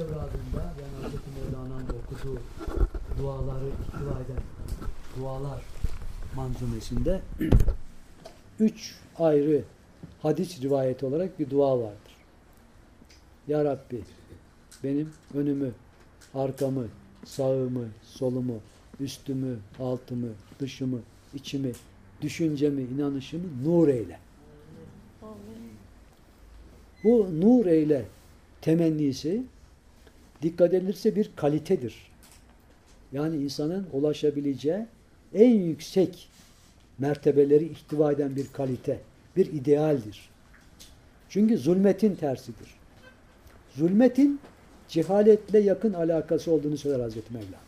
evradında yani Hazreti Mevlana'nın okuduğu duaları ihtiva eden dualar manzumesinde üç ayrı hadis rivayeti olarak bir dua vardır. Ya Rabbi benim önümü, arkamı, sağımı, solumu, üstümü, altımı, dışımı, içimi, düşüncemi, inanışımı nur eyle. Bu nur eyle temennisi dikkat edilirse bir kalitedir. Yani insanın ulaşabileceği en yüksek mertebeleri ihtiva eden bir kalite, bir idealdir. Çünkü zulmetin tersidir. Zulmetin cehaletle yakın alakası olduğunu söyler Hazreti Mevlana.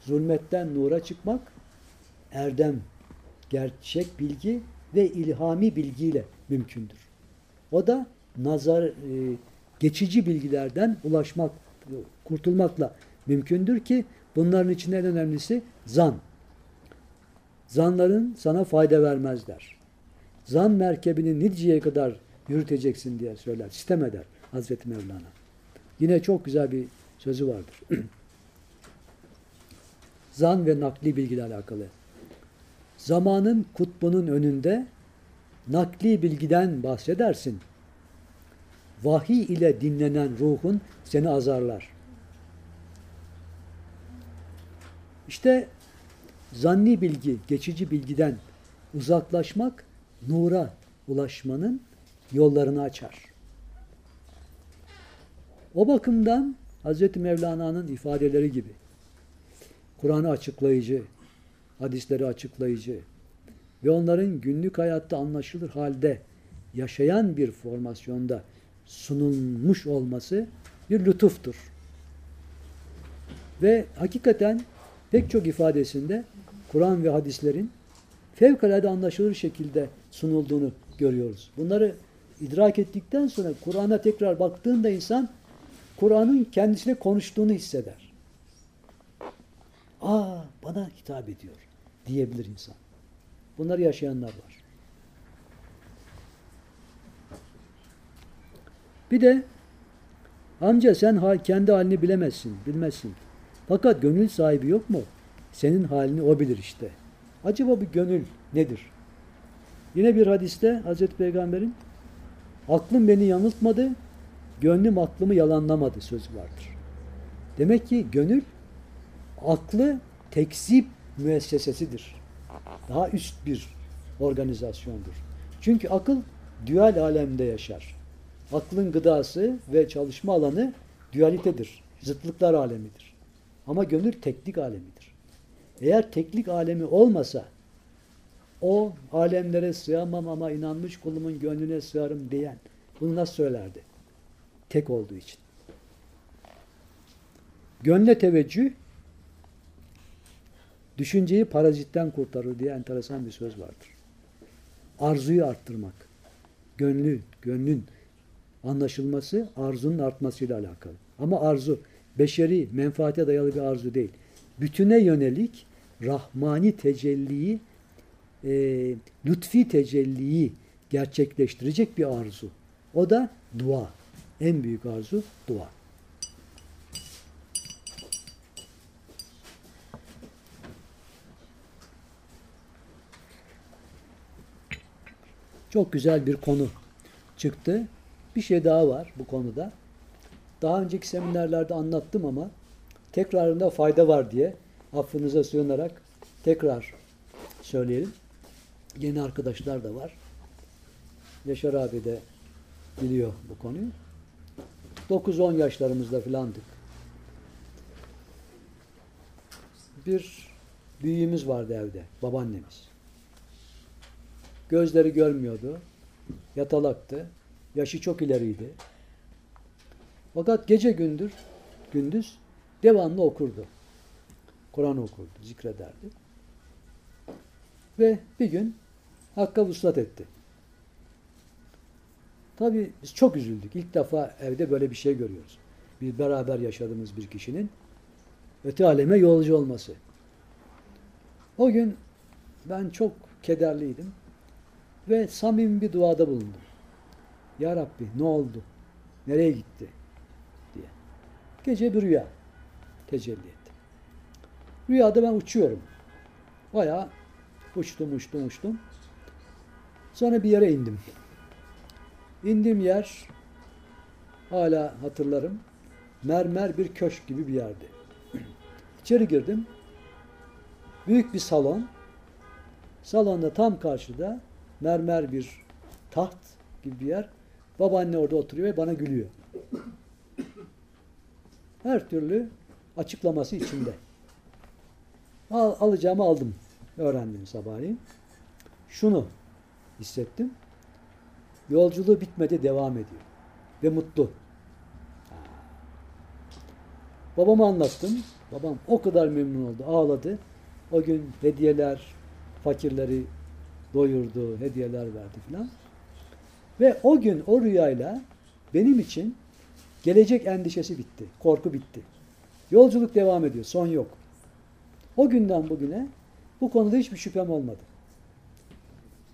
Zulmetten nura çıkmak, erdem, gerçek bilgi ve ilhami bilgiyle mümkündür. O da nazar, e, geçici bilgilerden ulaşmak, kurtulmakla mümkündür ki bunların içinde en önemlisi zan. Zanların sana fayda vermezler. Zan merkebini Nidce'ye kadar yürüteceksin diye söyler, sistem eder Hazreti Mevlana. Yine çok güzel bir sözü vardır. Zan ve nakli bilgiyle alakalı. Zamanın kutbunun önünde nakli bilgiden bahsedersin. Vahiy ile dinlenen ruhun seni azarlar. İşte zanni bilgi, geçici bilgiden uzaklaşmak nura ulaşmanın yollarını açar. O bakımdan Hz. Mevlana'nın ifadeleri gibi Kur'an'ı açıklayıcı, hadisleri açıklayıcı ve onların günlük hayatta anlaşılır halde yaşayan bir formasyonda sunulmuş olması bir lütuftur. Ve hakikaten pek çok ifadesinde Kur'an ve hadislerin fevkalade anlaşılır şekilde sunulduğunu görüyoruz. Bunları idrak ettikten sonra Kur'an'a tekrar baktığında insan Kur'an'ın kendisine konuştuğunu hisseder. Aa bana hitap ediyor diyebilir insan. Bunları yaşayanlar var. Bir de amca sen kendi halini bilemezsin, bilmezsin. Fakat gönül sahibi yok mu? Senin halini o bilir işte. Acaba bu gönül nedir? Yine bir hadiste Hazreti Peygamber'in aklım beni yanıltmadı, gönlüm aklımı yalanlamadı sözü vardır. Demek ki gönül aklı tekzip müessesesidir. Daha üst bir organizasyondur. Çünkü akıl düal alemde yaşar. Aklın gıdası ve çalışma alanı dualitedir. Zıtlıklar alemidir. Ama gönül teklik alemidir. Eğer teklik alemi olmasa o alemlere sığamam ama inanmış kulumun gönlüne sığarım diyen bunu nasıl söylerdi? Tek olduğu için. Gönle teveccüh düşünceyi parazitten kurtarır diye enteresan bir söz vardır. Arzuyu arttırmak. Gönlü, gönlün anlaşılması arzunun artmasıyla alakalı. Ama arzu beşeri, menfaate dayalı bir arzu değil. Bütüne yönelik rahmani tecelliyi, e, lütfi tecelliyi gerçekleştirecek bir arzu. O da dua. En büyük arzu dua. Çok güzel bir konu çıktı. Bir şey daha var bu konuda. Daha önceki seminerlerde anlattım ama tekrarında fayda var diye affınıza sığınarak tekrar söyleyelim. Yeni arkadaşlar da var. Yaşar abi de biliyor bu konuyu. 9-10 yaşlarımızda filandık. Bir büyüğümüz vardı evde, babaannemiz. Gözleri görmüyordu, yatalaktı, yaşı çok ileriydi. Fakat gece gündür, gündüz devamlı okurdu. Kur'an okurdu, zikrederdi. Ve bir gün Hakk'a vuslat etti. Tabii biz çok üzüldük. İlk defa evde böyle bir şey görüyoruz. Bir beraber yaşadığımız bir kişinin öte aleme yolcu olması. O gün ben çok kederliydim ve samimi bir duada bulundum. Ya Rabbi ne oldu? Nereye gitti? diye. Gece bir rüya tecelli etti. Rüyada ben uçuyorum. Bayağı uçtum, uçtum, uçtum. Sonra bir yere indim. İndiğim yer hala hatırlarım. Mermer bir köşk gibi bir yerdi. İçeri girdim. Büyük bir salon. Salonda tam karşıda mermer bir taht gibi bir yer. Babaanne orada oturuyor ve bana gülüyor. Her türlü açıklaması içinde. Al, alacağımı aldım. Öğrendim sabahleyin. Şunu hissettim. Yolculuğu bitmedi, devam ediyor. Ve mutlu. Babama anlattım. Babam o kadar memnun oldu, ağladı. O gün hediyeler, fakirleri doyurdu, hediyeler verdi filan. Ve o gün o rüyayla benim için gelecek endişesi bitti, korku bitti. Yolculuk devam ediyor, son yok. O günden bugüne bu konuda hiçbir şüphem olmadı.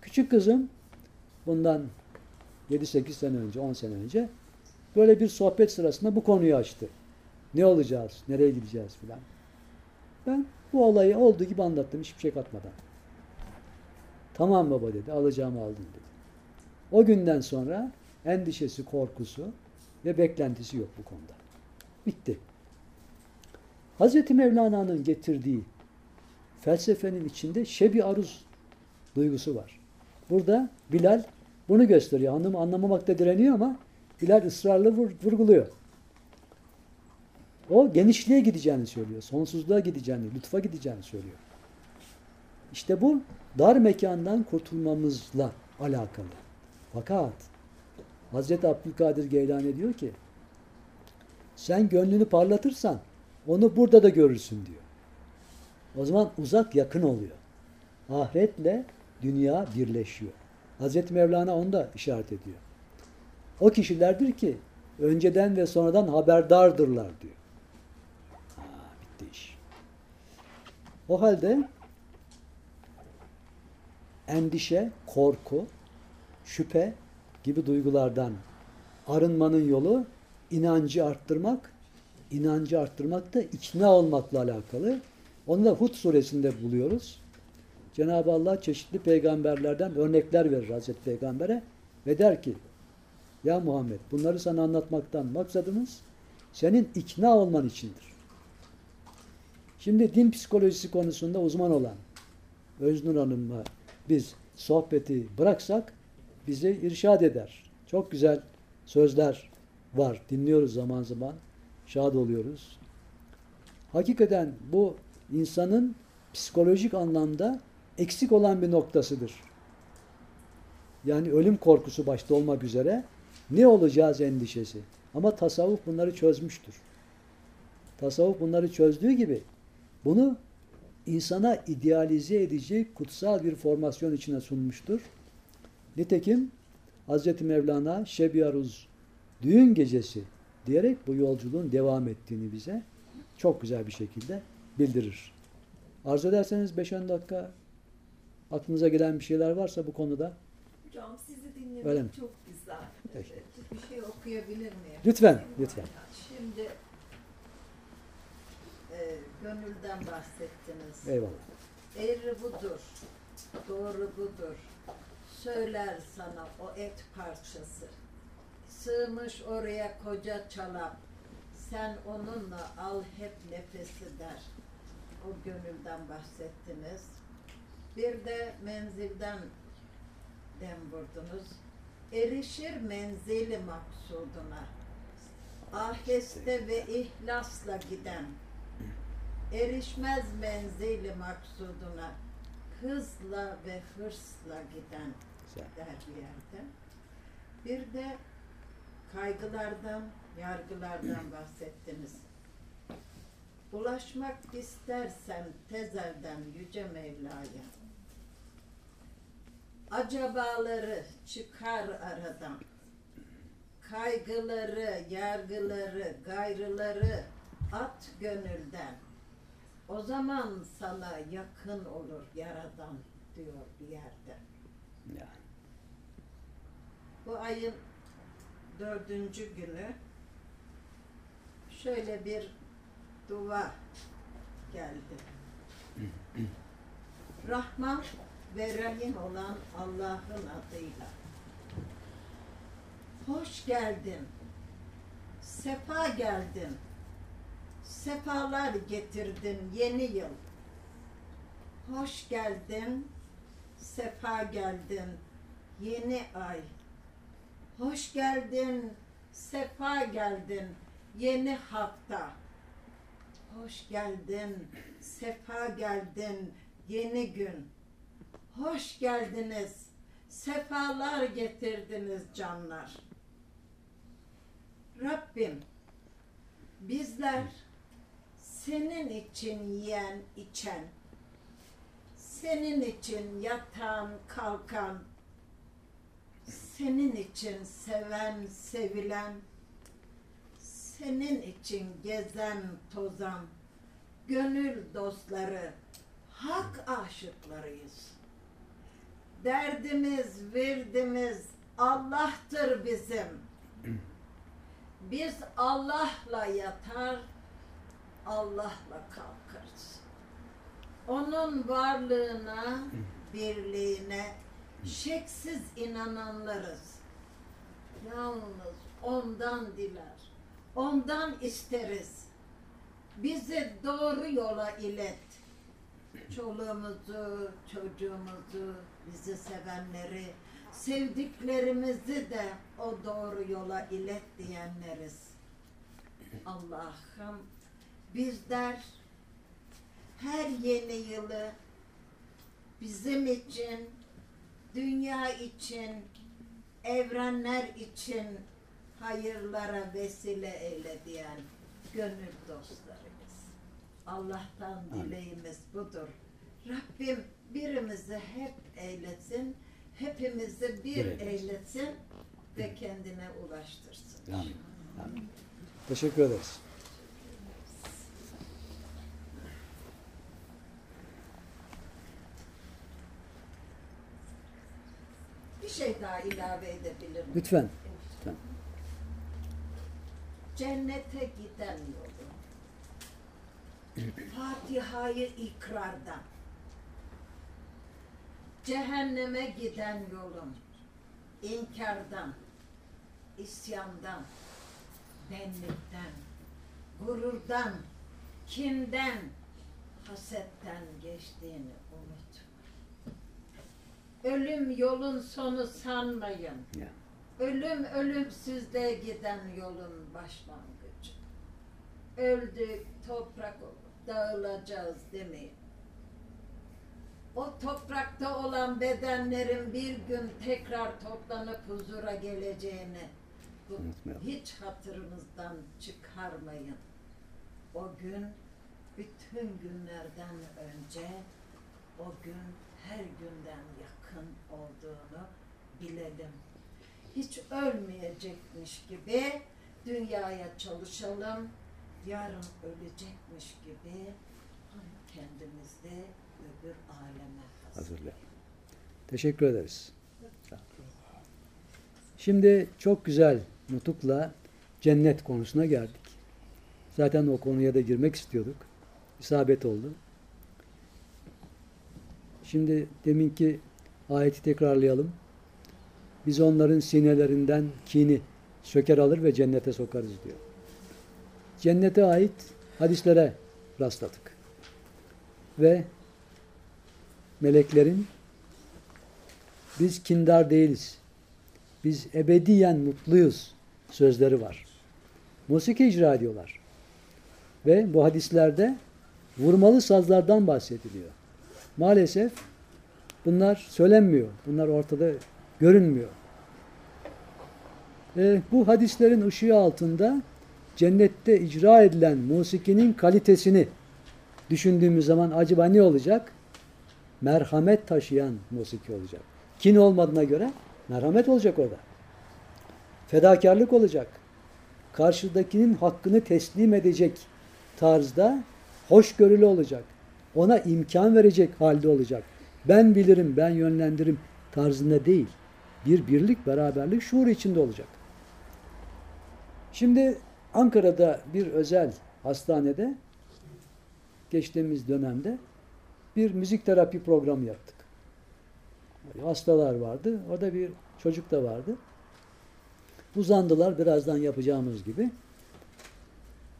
Küçük kızım bundan 7-8 sene önce, 10 sene önce böyle bir sohbet sırasında bu konuyu açtı. Ne olacağız, nereye gideceğiz filan. Ben bu olayı olduğu gibi anlattım hiçbir şey katmadan. Tamam baba dedi, alacağımı aldın dedi. O günden sonra endişesi, korkusu ve beklentisi yok bu konuda. Bitti. Hazreti Mevlana'nın getirdiği felsefenin içinde şebi aruz duygusu var. Burada Bilal bunu gösteriyor. Hanım anlamamakta direniyor ama Bilal ısrarla vurguluyor. O genişliğe gideceğini söylüyor. Sonsuzluğa gideceğini, lütfa gideceğini söylüyor. İşte bu dar mekandan kurtulmamızla alakalı. Fakat Hazreti Abdülkadir Geylani diyor ki sen gönlünü parlatırsan onu burada da görürsün diyor. O zaman uzak yakın oluyor. Ahiretle dünya birleşiyor. Hazreti Mevlana onu da işaret ediyor. O kişilerdir ki önceden ve sonradan haberdardırlar diyor. Ha, bitti iş. O halde endişe, korku, şüphe gibi duygulardan arınmanın yolu inancı arttırmak, inancı arttırmak da ikna olmakla alakalı. Onu da Hud suresinde buluyoruz. Cenab-ı Allah çeşitli peygamberlerden örnekler verir Hazreti Peygamber'e ve der ki Ya Muhammed bunları sana anlatmaktan maksadımız senin ikna olman içindir. Şimdi din psikolojisi konusunda uzman olan Öznur Hanım'la biz sohbeti bıraksak bizi irşad eder. Çok güzel sözler var. Dinliyoruz zaman zaman. Şad oluyoruz. Hakikaten bu insanın psikolojik anlamda eksik olan bir noktasıdır. Yani ölüm korkusu başta olmak üzere ne olacağız endişesi. Ama tasavvuf bunları çözmüştür. Tasavvuf bunları çözdüğü gibi bunu insana idealize edecek kutsal bir formasyon içine sunmuştur. Nitekim Hz. Mevlana Şebiyaruz düğün gecesi diyerek bu yolculuğun devam ettiğini bize çok güzel bir şekilde bildirir. Arzu ederseniz 5-10 dakika aklınıza gelen bir şeyler varsa bu konuda. Hocam sizi dinlemek Öyle mi? çok güzel. Peki. Bir şey okuyabilir miyim? Lütfen, lütfen. Şimdi e, gönülden bahsettiniz. Eyvallah. Eğri budur, doğru budur. Söyler sana o et parçası. Sığmış oraya koca çalap. Sen onunla al hep nefesi der. O gönülden bahsettiniz. Bir de menzilden dem vurdunuz. Erişir menzili maksuduna. Aheste ve ihlasla giden. Erişmez menzili maksuduna. Hızla ve hırsla giden Güzel. der bir yerde. Bir de kaygılardan, yargılardan bahsettiniz. Ulaşmak istersen tezelden yüce Mevla'ya. Acabaları çıkar aradan. Kaygıları, yargıları, gayrıları at gönülden. O zaman sana yakın olur yaradan diyor bir yerde. Yani. Bu ayın dördüncü günü şöyle bir dua geldi. Rahman ve Rahim olan Allah'ın adıyla. Hoş geldin. Sefa geldin. Sefalar getirdin yeni yıl. Hoş geldin. Sefa geldin. Yeni ay. Hoş geldin. Sefa geldin. Yeni hafta. Hoş geldin. Sefa geldin. Yeni gün. Hoş geldiniz. Sefalar getirdiniz canlar. Rabbim bizler senin için yiyen, içen, senin için yatan, kalkan, senin için seven, sevilen, senin için gezen, tozan, gönül dostları, hak aşıklarıyız. Derdimiz, virdimiz Allah'tır bizim. Biz Allah'la yatar, Allah'la kalkarız. Onun varlığına, birliğine şeksiz inananlarız. Yalnız ondan diler, ondan isteriz. Bizi doğru yola ilet. Çoluğumuzu, çocuğumuzu, bizi sevenleri, sevdiklerimizi de o doğru yola ilet diyenleriz. Allah'ım bizler her yeni yılı bizim için, dünya için, evrenler için hayırlara vesile eyle diyen gönül dostlarımız. Allah'tan dileğimiz budur. Rabbim birimizi hep eylesin, hepimizi bir eylesin. eylesin ve kendine ulaştırsın. Amin. Amin. Teşekkür ederiz. Şey daha ilave edebilir miyim? Lütfen. Lütfen. Cennete giden yolu. Fatiha'yı ikrardan. Cehenneme giden yolum. İnkardan, isyandan, benlikten, gururdan, kinden, hasetten geçtiğini unutma. Ölüm yolun sonu sanmayın. Ya. Ölüm ölümsüzlüğe giden yolun başlangıcı. Öldük, toprak dağılacağız demeyin. O toprakta olan bedenlerin bir gün tekrar toplanıp huzura geleceğini bu hiç hatırınızdan çıkarmayın. O gün bütün günlerden önce o gün her günden yakın olduğunu bilelim hiç ölmeyecekmiş gibi dünyaya çalışalım. Yarın ölecekmiş gibi kendimizi öbür aleme hazır. Hazırlayalım. Teşekkür ederiz. Şimdi çok güzel nutukla cennet konusuna geldik. Zaten o konuya da girmek istiyorduk. İsabet oldu. Şimdi deminki ayeti tekrarlayalım. Biz onların sinelerinden kini söker alır ve cennete sokarız diyor. Cennete ait hadislere rastladık. Ve meleklerin biz kindar değiliz. Biz ebediyen mutluyuz sözleri var. Musiki icra ediyorlar. Ve bu hadislerde vurmalı sazlardan bahsediliyor. Maalesef bunlar söylenmiyor. Bunlar ortada görünmüyor. Ee, bu hadislerin ışığı altında cennette icra edilen musikinin kalitesini düşündüğümüz zaman acaba ne olacak? Merhamet taşıyan musiki olacak. Kin olmadığına göre merhamet olacak orada. Fedakarlık olacak. Karşıdakinin hakkını teslim edecek tarzda hoşgörülü olacak. Ona imkan verecek halde olacak. Ben bilirim, ben yönlendiririm tarzında değil. Bir birlik, beraberlik şuur içinde olacak. Şimdi Ankara'da bir özel hastanede geçtiğimiz dönemde bir müzik terapi programı yaptık. Hastalar vardı. Orada bir çocuk da vardı. Uzandılar birazdan yapacağımız gibi.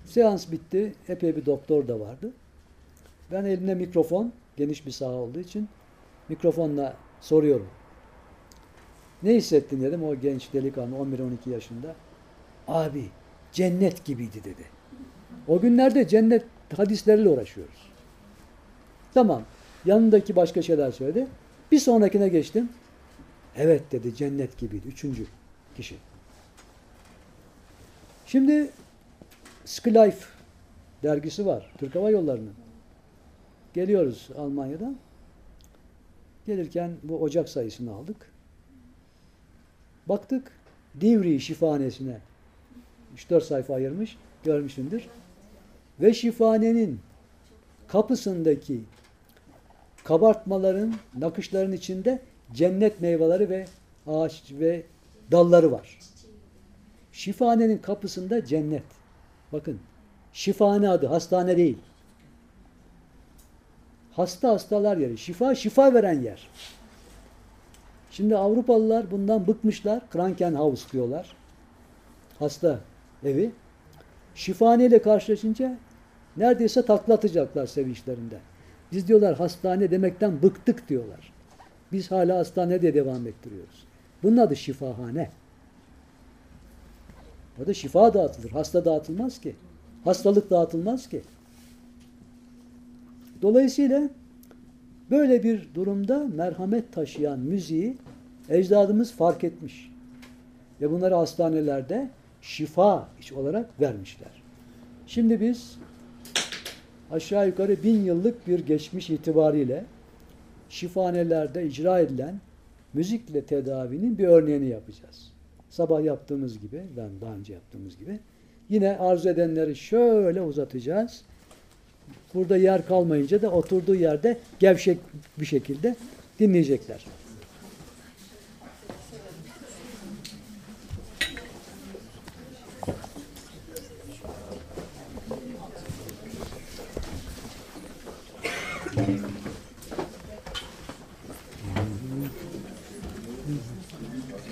Seans bitti. Epey bir doktor da vardı. Ben elimde mikrofon, geniş bir saha olduğu için mikrofonla soruyorum. Ne hissettin dedim o genç delikanlı 11-12 yaşında. Abi cennet gibiydi dedi. O günlerde cennet hadisleriyle uğraşıyoruz. Tamam. Yanındaki başka şeyler söyledi. Bir sonrakine geçtim. Evet dedi cennet gibiydi. Üçüncü kişi. Şimdi Skylife dergisi var. Türk Hava Yolları'nın. Geliyoruz Almanya'dan. Gelirken bu Ocak sayısını aldık. Baktık Divri şifahanesine 3-4 sayfa ayırmış. Görmüşsündür. Ve şifahanenin kapısındaki kabartmaların, nakışların içinde cennet meyveleri ve ağaç ve dalları var. Şifahanenin kapısında cennet. Bakın. Şifahane adı, hastane değil. Hasta hastalar yeri. Şifa, şifa veren yer. Şimdi Avrupalılar bundan bıkmışlar. Krankenhaus diyorlar. Hasta evi. Şifahaneyle karşılaşınca neredeyse taklatacaklar sevinçlerinden. Biz diyorlar hastane demekten bıktık diyorlar. Biz hala hastanede devam ettiriyoruz. Bunun adı şifahane. Orada şifa dağıtılır. Hasta dağıtılmaz ki. Hastalık dağıtılmaz ki. Dolayısıyla böyle bir durumda merhamet taşıyan müziği ecdadımız fark etmiş. Ve bunları hastanelerde şifa iş olarak vermişler. Şimdi biz aşağı yukarı bin yıllık bir geçmiş itibariyle şifanelerde icra edilen müzikle tedavinin bir örneğini yapacağız. Sabah yaptığımız gibi, ben daha önce yaptığımız gibi. Yine arzu edenleri şöyle uzatacağız. Burada yer kalmayınca da oturduğu yerde gevşek bir şekilde dinleyecekler.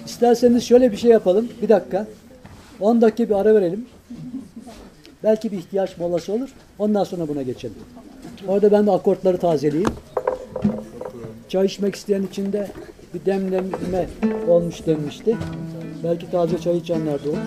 İsterseniz şöyle bir şey yapalım. Bir dakika. 10 dakika bir ara verelim. Belki bir ihtiyaç molası olur. Ondan sonra buna geçelim. Orada ben de akortları tazeleyeyim. Çay içmek isteyen için de bir demleme olmuş denmişti. Belki taze çay içenler de olur.